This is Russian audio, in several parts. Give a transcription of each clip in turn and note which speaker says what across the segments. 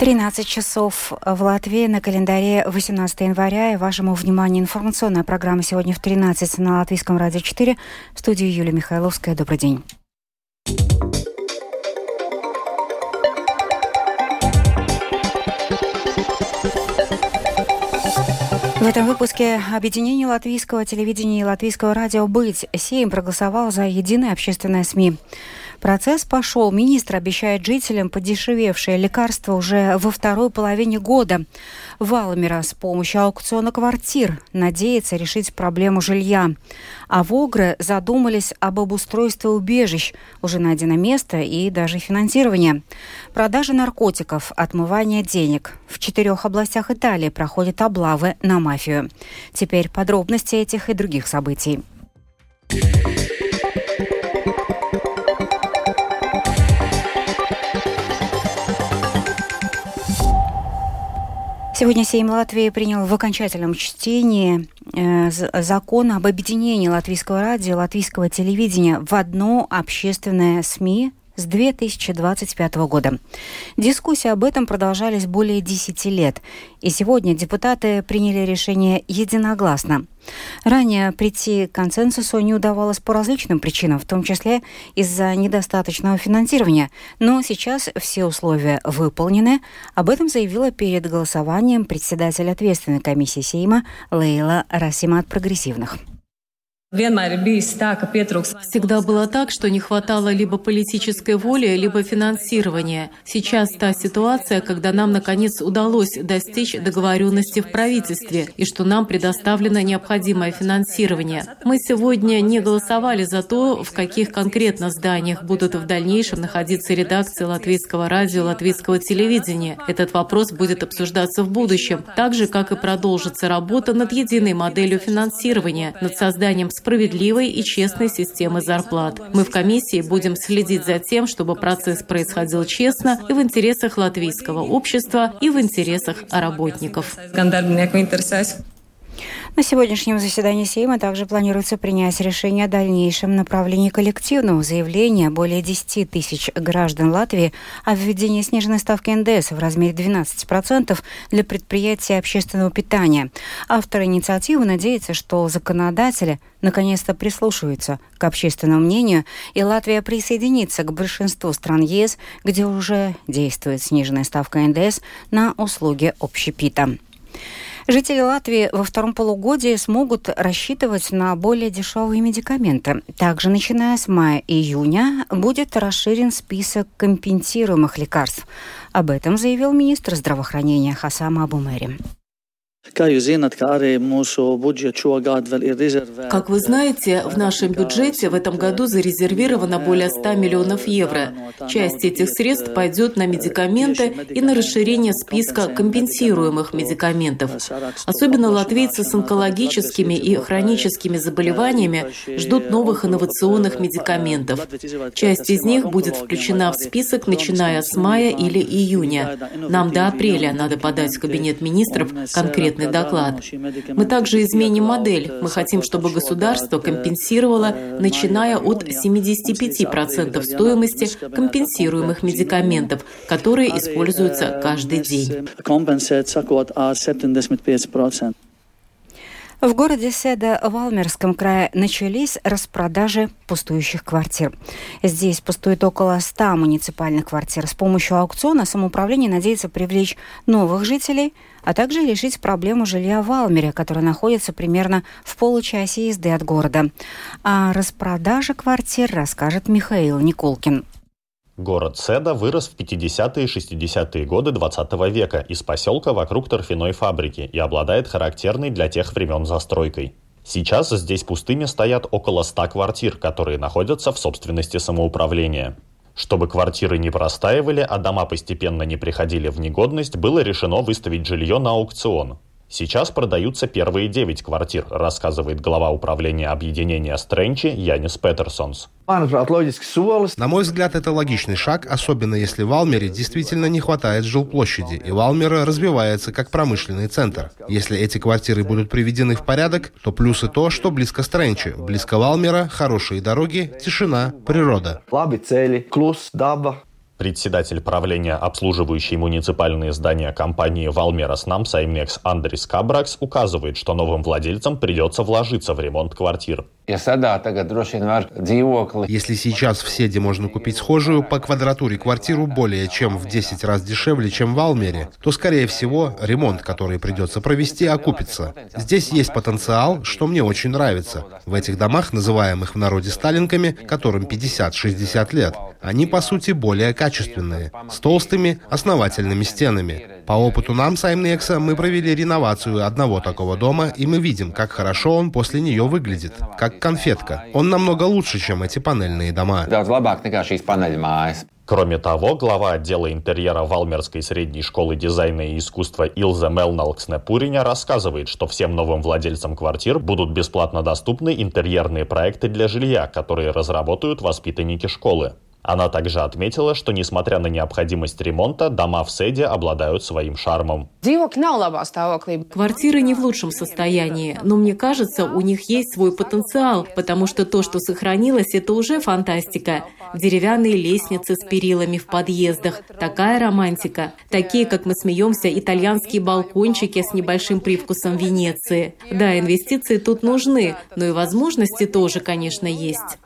Speaker 1: 13 часов в Латвии на календаре 18 января. И вашему вниманию информационная программа сегодня в 13 на Латвийском радио 4. В студии Юлия Михайловская. Добрый день. В этом выпуске объединение латвийского телевидения и латвийского радио «Быть» Сейм проголосовал за единые общественные СМИ. Процесс пошел. Министр обещает жителям подешевевшее лекарство уже во второй половине года. Валмера с помощью аукциона квартир надеется решить проблему жилья. А в Огре задумались об обустройстве убежищ. Уже найдено место и даже финансирование. Продажа наркотиков, отмывание денег. В четырех областях Италии проходят облавы на мафию. Теперь подробности этих и других событий. Сегодня Сейм Латвии принял в окончательном чтении э, закон об объединении латвийского радио, латвийского телевидения в одно общественное СМИ с 2025 года. Дискуссии об этом продолжались более 10 лет, и сегодня депутаты приняли решение единогласно. Ранее прийти к консенсусу не удавалось по различным причинам, в том числе из-за недостаточного финансирования. Но сейчас все условия выполнены. Об этом заявила перед голосованием председатель ответственной комиссии Сейма Лейла Расима от прогрессивных.
Speaker 2: Всегда было так, что не хватало либо политической воли, либо финансирования. Сейчас та ситуация, когда нам, наконец, удалось достичь договоренности в правительстве и что нам предоставлено необходимое финансирование. Мы сегодня не голосовали за то, в каких конкретно зданиях будут в дальнейшем находиться редакции латвийского радио, латвийского телевидения. Этот вопрос будет обсуждаться в будущем, так же, как и продолжится работа над единой моделью финансирования, над созданием справедливой и честной системы зарплат. Мы в комиссии будем следить за тем, чтобы процесс происходил честно и в интересах латвийского общества, и в интересах работников.
Speaker 1: На сегодняшнем заседании Сейма также планируется принять решение о дальнейшем направлении коллективного заявления более 10 тысяч граждан Латвии о введении сниженной ставки НДС в размере 12% для предприятий общественного питания. Автор инициативы надеется, что законодатели наконец-то прислушаются к общественному мнению, и Латвия присоединится к большинству стран ЕС, где уже действует сниженная ставка НДС на услуги общепита. Жители Латвии во втором полугодии смогут рассчитывать на более дешевые медикаменты. Также, начиная с мая-июня, будет расширен список компенсируемых лекарств. Об этом заявил министр здравоохранения Хасама Абумери.
Speaker 2: Как вы знаете, в нашем бюджете в этом году зарезервировано более 100 миллионов евро. Часть этих средств пойдет на медикаменты и на расширение списка компенсируемых медикаментов. Особенно латвийцы с онкологическими и хроническими заболеваниями ждут новых инновационных медикаментов. Часть из них будет включена в список, начиная с мая или июня. Нам до апреля надо подать в Кабинет министров конкретно конкретный доклад. Мы также изменим модель. Мы хотим, чтобы государство компенсировало, начиная от 75% стоимости компенсируемых медикаментов, которые используются каждый день.
Speaker 1: В городе Седа в Алмерском крае начались распродажи пустующих квартир. Здесь пустует около 100 муниципальных квартир. С помощью аукциона самоуправление надеется привлечь новых жителей, а также решить проблему жилья в Алмере, которая находится примерно в получасе езды от города. О распродаже квартир расскажет Михаил Николкин.
Speaker 3: Город Седа вырос в 50-е и 60-е годы 20 века из поселка вокруг торфяной фабрики и обладает характерной для тех времен застройкой. Сейчас здесь пустыми стоят около 100 квартир, которые находятся в собственности самоуправления. Чтобы квартиры не простаивали, а дома постепенно не приходили в негодность, было решено выставить жилье на аукцион. Сейчас продаются первые девять квартир, рассказывает глава управления объединения Стрэнчи Янис Петерсонс.
Speaker 4: На мой взгляд, это логичный шаг, особенно если в Алмере действительно не хватает жилплощади, и Валмера развивается как промышленный центр. Если эти квартиры будут приведены в порядок, то плюсы то, что близко Стрэнчи, близко Валмера, хорошие дороги, тишина, природа.
Speaker 3: Председатель правления, обслуживающей муниципальные здания компании Valmeras Namsaimnieks Андрис Кабракс указывает, что новым владельцам придется вложиться в ремонт квартир.
Speaker 4: Если сейчас в Седе можно купить схожую по квадратуре квартиру более чем в 10 раз дешевле, чем в Алмере, то, скорее всего, ремонт, который придется провести, окупится. Здесь есть потенциал, что мне очень нравится. В этих домах, называемых в народе сталинками, которым 50-60 лет, они, по сути, более качественные, с толстыми, основательными стенами. По опыту нам с Аймнекса мы провели реновацию одного такого дома, и мы видим, как хорошо он после нее выглядит, как конфетка. Он намного лучше, чем эти панельные дома.
Speaker 3: Кроме того, глава отдела интерьера Валмерской средней школы дизайна и искусства Илза Мелналксне Пуриня рассказывает, что всем новым владельцам квартир будут бесплатно доступны интерьерные проекты для жилья, которые разработают воспитанники школы. Она также отметила, что несмотря на необходимость ремонта, дома в Седе обладают своим шармом.
Speaker 2: Квартиры не в лучшем состоянии, но мне кажется, у них есть свой потенциал, потому что то, что сохранилось, это уже фантастика. Деревянные лестницы с перилами в подъездах, такая романтика. Такие, как мы смеемся, итальянские балкончики с небольшим привкусом Венеции. Да, инвестиции тут нужны, но и возможности тоже, конечно, есть.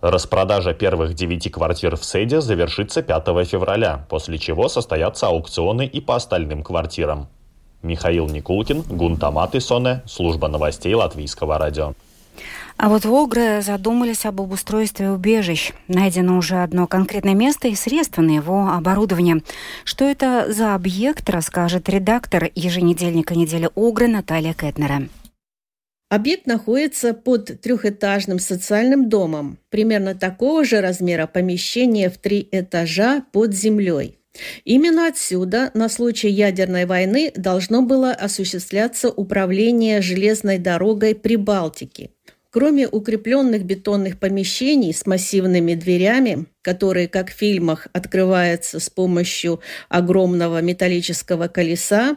Speaker 3: Распродажа первых девяти квартир в Сейде завершится 5 февраля, после чего состоятся аукционы и по остальным квартирам. Михаил Никулкин, Гунта Матисоне, служба новостей Латвийского радио.
Speaker 1: А вот в Огре задумались об обустройстве убежищ. Найдено уже одно конкретное место и средства на его оборудование. Что это за объект, расскажет редактор еженедельника недели Огры Наталья Кетнера.
Speaker 5: Объект находится под трехэтажным социальным домом, примерно такого же размера помещения в три этажа под землей. Именно отсюда на случай ядерной войны должно было осуществляться управление железной дорогой Прибалтики. Кроме укрепленных бетонных помещений с массивными дверями, которые, как в фильмах, открываются с помощью огромного металлического колеса,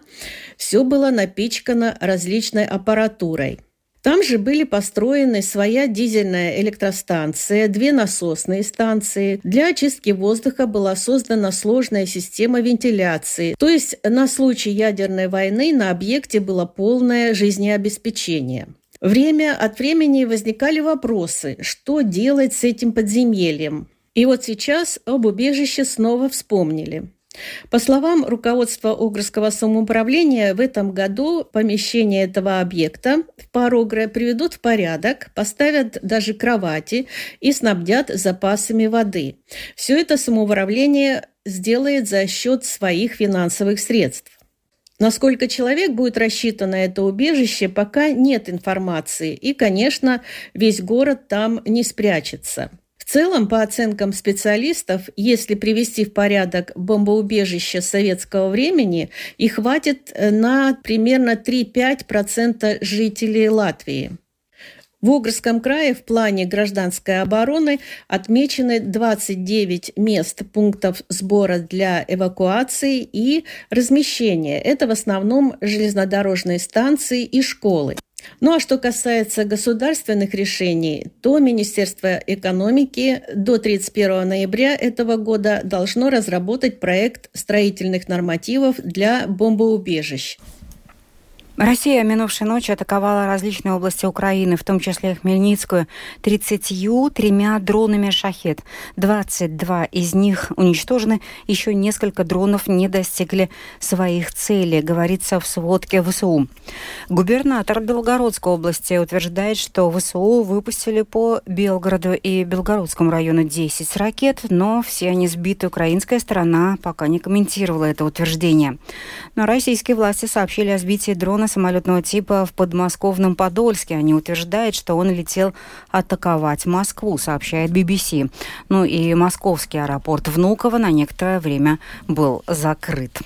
Speaker 5: все было напичкано различной аппаратурой – там же были построены своя дизельная электростанция, две насосные станции. Для очистки воздуха была создана сложная система вентиляции. То есть на случай ядерной войны на объекте было полное жизнеобеспечение. Время от времени возникали вопросы, что делать с этим подземельем. И вот сейчас об убежище снова вспомнили. По словам руководства Огрского самоуправления, в этом году помещение этого объекта в Парогре приведут в порядок, поставят даже кровати и снабдят запасами воды. Все это самоуправление сделает за счет своих финансовых средств. Насколько человек будет рассчитан на это убежище, пока нет информации. И, конечно, весь город там не спрячется целом, по оценкам специалистов, если привести в порядок бомбоубежище советского времени, и хватит э, на примерно 3-5% жителей Латвии. В Огрском крае в плане гражданской обороны отмечены 29 мест пунктов сбора для эвакуации и размещения. Это в основном железнодорожные станции и школы. Ну а что касается государственных решений, то Министерство экономики до 31 ноября этого года должно разработать проект строительных нормативов для бомбоубежищ.
Speaker 1: Россия минувшей ночью атаковала различные области Украины, в том числе Хмельницкую, 33 дронами «Шахет». 22 из них уничтожены, еще несколько дронов не достигли своих целей, говорится в сводке ВСУ. Губернатор Белгородской области утверждает, что ВСУ выпустили по Белгороду и Белгородскому району 10 ракет, но все они сбиты. Украинская сторона пока не комментировала это утверждение. Но российские власти сообщили о сбитии дрона самолетного типа в подмосковном Подольске. Они утверждают, что он летел атаковать Москву, сообщает BBC. Ну и московский аэропорт Внуково на некоторое время был закрыт.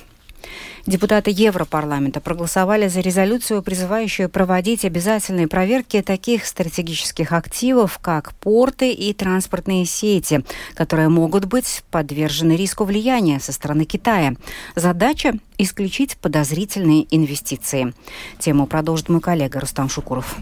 Speaker 1: Депутаты Европарламента проголосовали за резолюцию, призывающую проводить обязательные проверки таких стратегических активов, как порты и транспортные сети, которые могут быть подвержены риску влияния со стороны Китая. Задача – исключить подозрительные инвестиции. Тему продолжит мой коллега Рустам Шукуров.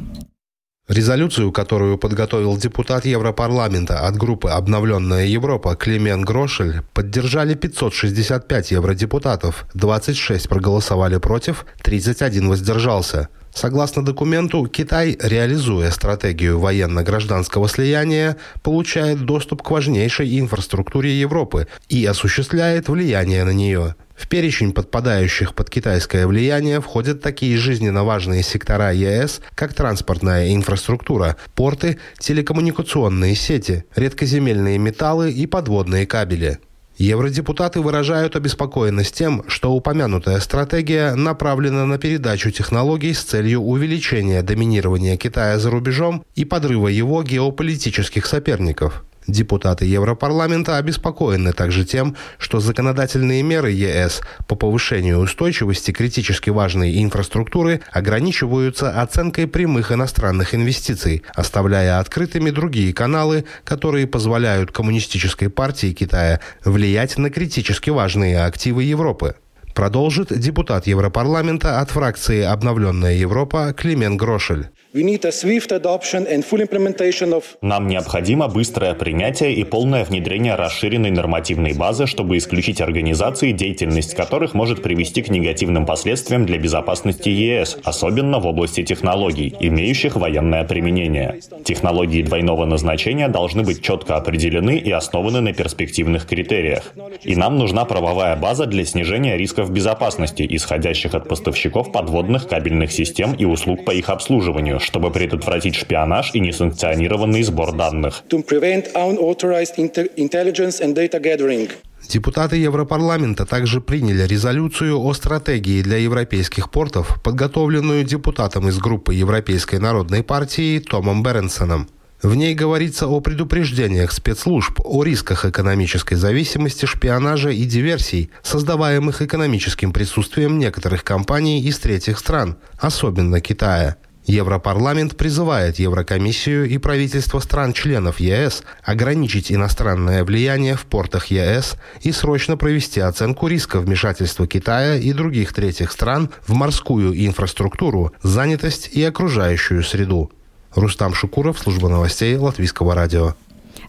Speaker 4: Резолюцию, которую подготовил депутат Европарламента от группы «Обновленная Европа» Клемен Грошель, поддержали 565 евродепутатов, 26 проголосовали против, 31 воздержался. Согласно документу, Китай, реализуя стратегию военно-гражданского слияния, получает доступ к важнейшей инфраструктуре Европы и осуществляет влияние на нее. В перечень подпадающих под китайское влияние входят такие жизненно важные сектора ЕС, как транспортная инфраструктура, порты, телекоммуникационные сети, редкоземельные металлы и подводные кабели. Евродепутаты выражают обеспокоенность тем, что упомянутая стратегия направлена на передачу технологий с целью увеличения доминирования Китая за рубежом и подрыва его геополитических соперников. Депутаты Европарламента обеспокоены также тем, что законодательные меры ЕС по повышению устойчивости критически важной инфраструктуры ограничиваются оценкой прямых иностранных инвестиций, оставляя открытыми другие каналы, которые позволяют коммунистической партии Китая влиять на критически важные активы Европы. Продолжит депутат Европарламента от фракции «Обновленная Европа» Климен Грошель.
Speaker 3: Нам необходимо быстрое принятие и полное внедрение расширенной нормативной базы, чтобы исключить организации, деятельность которых может привести к негативным последствиям для безопасности ЕС, особенно в области технологий, имеющих военное применение. Технологии двойного назначения должны быть четко определены и основаны на перспективных критериях. И нам нужна правовая база для снижения рисков безопасности, исходящих от поставщиков подводных кабельных систем и услуг по их обслуживанию, чтобы предотвратить шпионаж и несанкционированный сбор данных.
Speaker 4: Депутаты Европарламента также приняли резолюцию о стратегии для европейских портов, подготовленную депутатом из группы Европейской народной партии Томом Беренсоном. В ней говорится о предупреждениях спецслужб, о рисках экономической зависимости, шпионажа и диверсий, создаваемых экономическим присутствием некоторых компаний из третьих стран, особенно Китая. Европарламент призывает Еврокомиссию и правительства стран-членов ЕС ограничить иностранное влияние в портах ЕС и срочно провести оценку риска вмешательства Китая и других третьих стран в морскую инфраструктуру, занятость и окружающую среду. Рустам Шукуров, служба новостей Латвийского радио.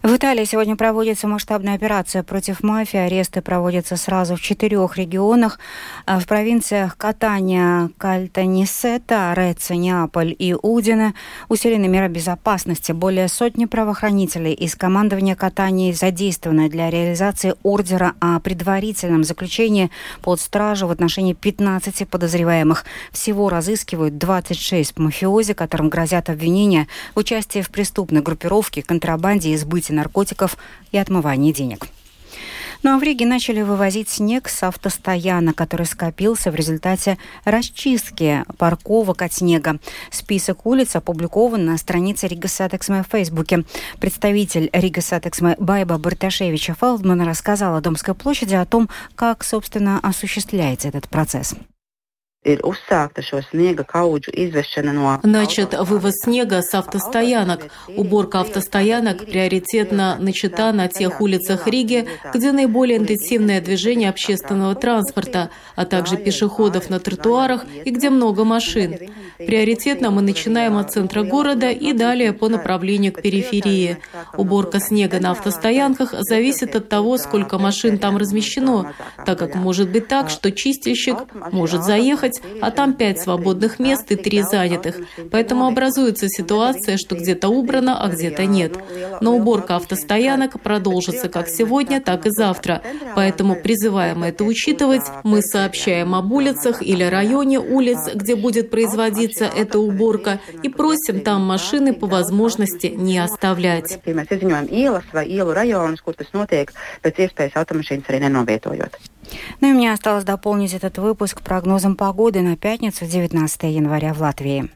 Speaker 1: В Италии сегодня проводится масштабная операция против мафии. Аресты проводятся сразу в четырех регионах. А в провинциях Катания, Кальтанисета, Реца, Неаполь и Удина усилены меры безопасности. Более сотни правоохранителей из командования Катании задействованы для реализации ордера о предварительном заключении под стражу в отношении 15 подозреваемых. Всего разыскивают 26 мафиози, которым грозят обвинения в участии в преступной группировке, контрабанде и сбыте наркотиков и отмывании денег. Ну а в Риге начали вывозить снег с автостоянок, который скопился в результате расчистки парковок от снега. Список улиц опубликован на странице Rīgas satiksme в Фейсбуке. Представитель Rīgas satiksme Байба Барташевича-Фелдмане рассказал о Домской площади о том, как, собственно, осуществляется этот процесс.
Speaker 2: Начат вывоз снега с автостоянок. Уборка автостоянок приоритетно начата на тех улицах Риги, где наиболее интенсивное движение общественного транспорта, а также пешеходов на тротуарах и где много машин. Приоритетно мы начинаем от центра города и далее по направлению к периферии. Уборка снега на автостоянках зависит от того, сколько машин там размещено, так как может быть так, что чистильщик может заехать, а там пять свободных мест и три занятых. Поэтому образуется ситуация, что где-то убрано, а где-то нет. Но уборка автостоянок продолжится как сегодня, так и завтра. Поэтому призываем это учитывать. Мы сообщаем об улицах или районе улиц, где будет производиться эта уборка, и просим там машины по возможности не оставлять.
Speaker 1: Ну и мне осталось дополнить этот выпуск прогнозом погоды на пятницу, 19 января в Латвии.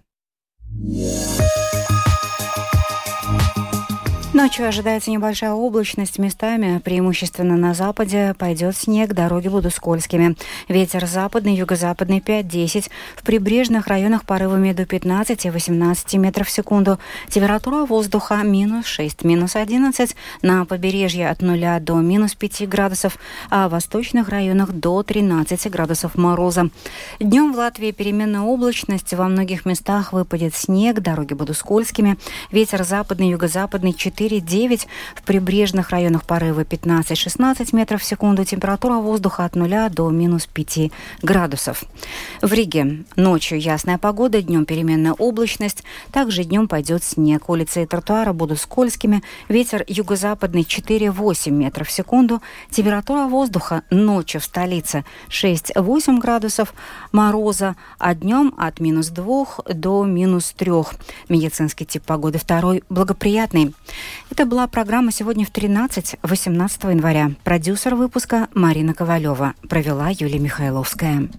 Speaker 1: Ночью ожидается небольшая облачность. Местами, преимущественно на западе, пойдет снег, дороги будут скользкими. Ветер западный, юго-западный 5-10. В прибрежных районах порывами до 15-18 метров в секунду. Температура воздуха минус 6, минус 11. На побережье от 0 до минус 5 градусов, а в восточных районах до 13 градусов мороза. Днем в Латвии переменная облачность. Во многих местах выпадет снег, дороги будут скользкими. Ветер западный, юго-западный 4 4-9. В прибрежных районах порывы 15-16 метров в секунду. Температура воздуха от 0 до минус 5 градусов. В Риге ночью ясная погода, днем переменная облачность. Также днем пойдет снег. Улицы и тротуары будут скользкими. Ветер юго-западный 4-8 метров в секунду. Температура воздуха ночью в столице 6-8 градусов мороза, а днем от минус 2 до минус 3. Медицинский тип погоды второй благоприятный. Это была программа «Сегодня в 13-18 января». Продюсер выпуска Марина Ковалева. Провела Юлия Михайловская.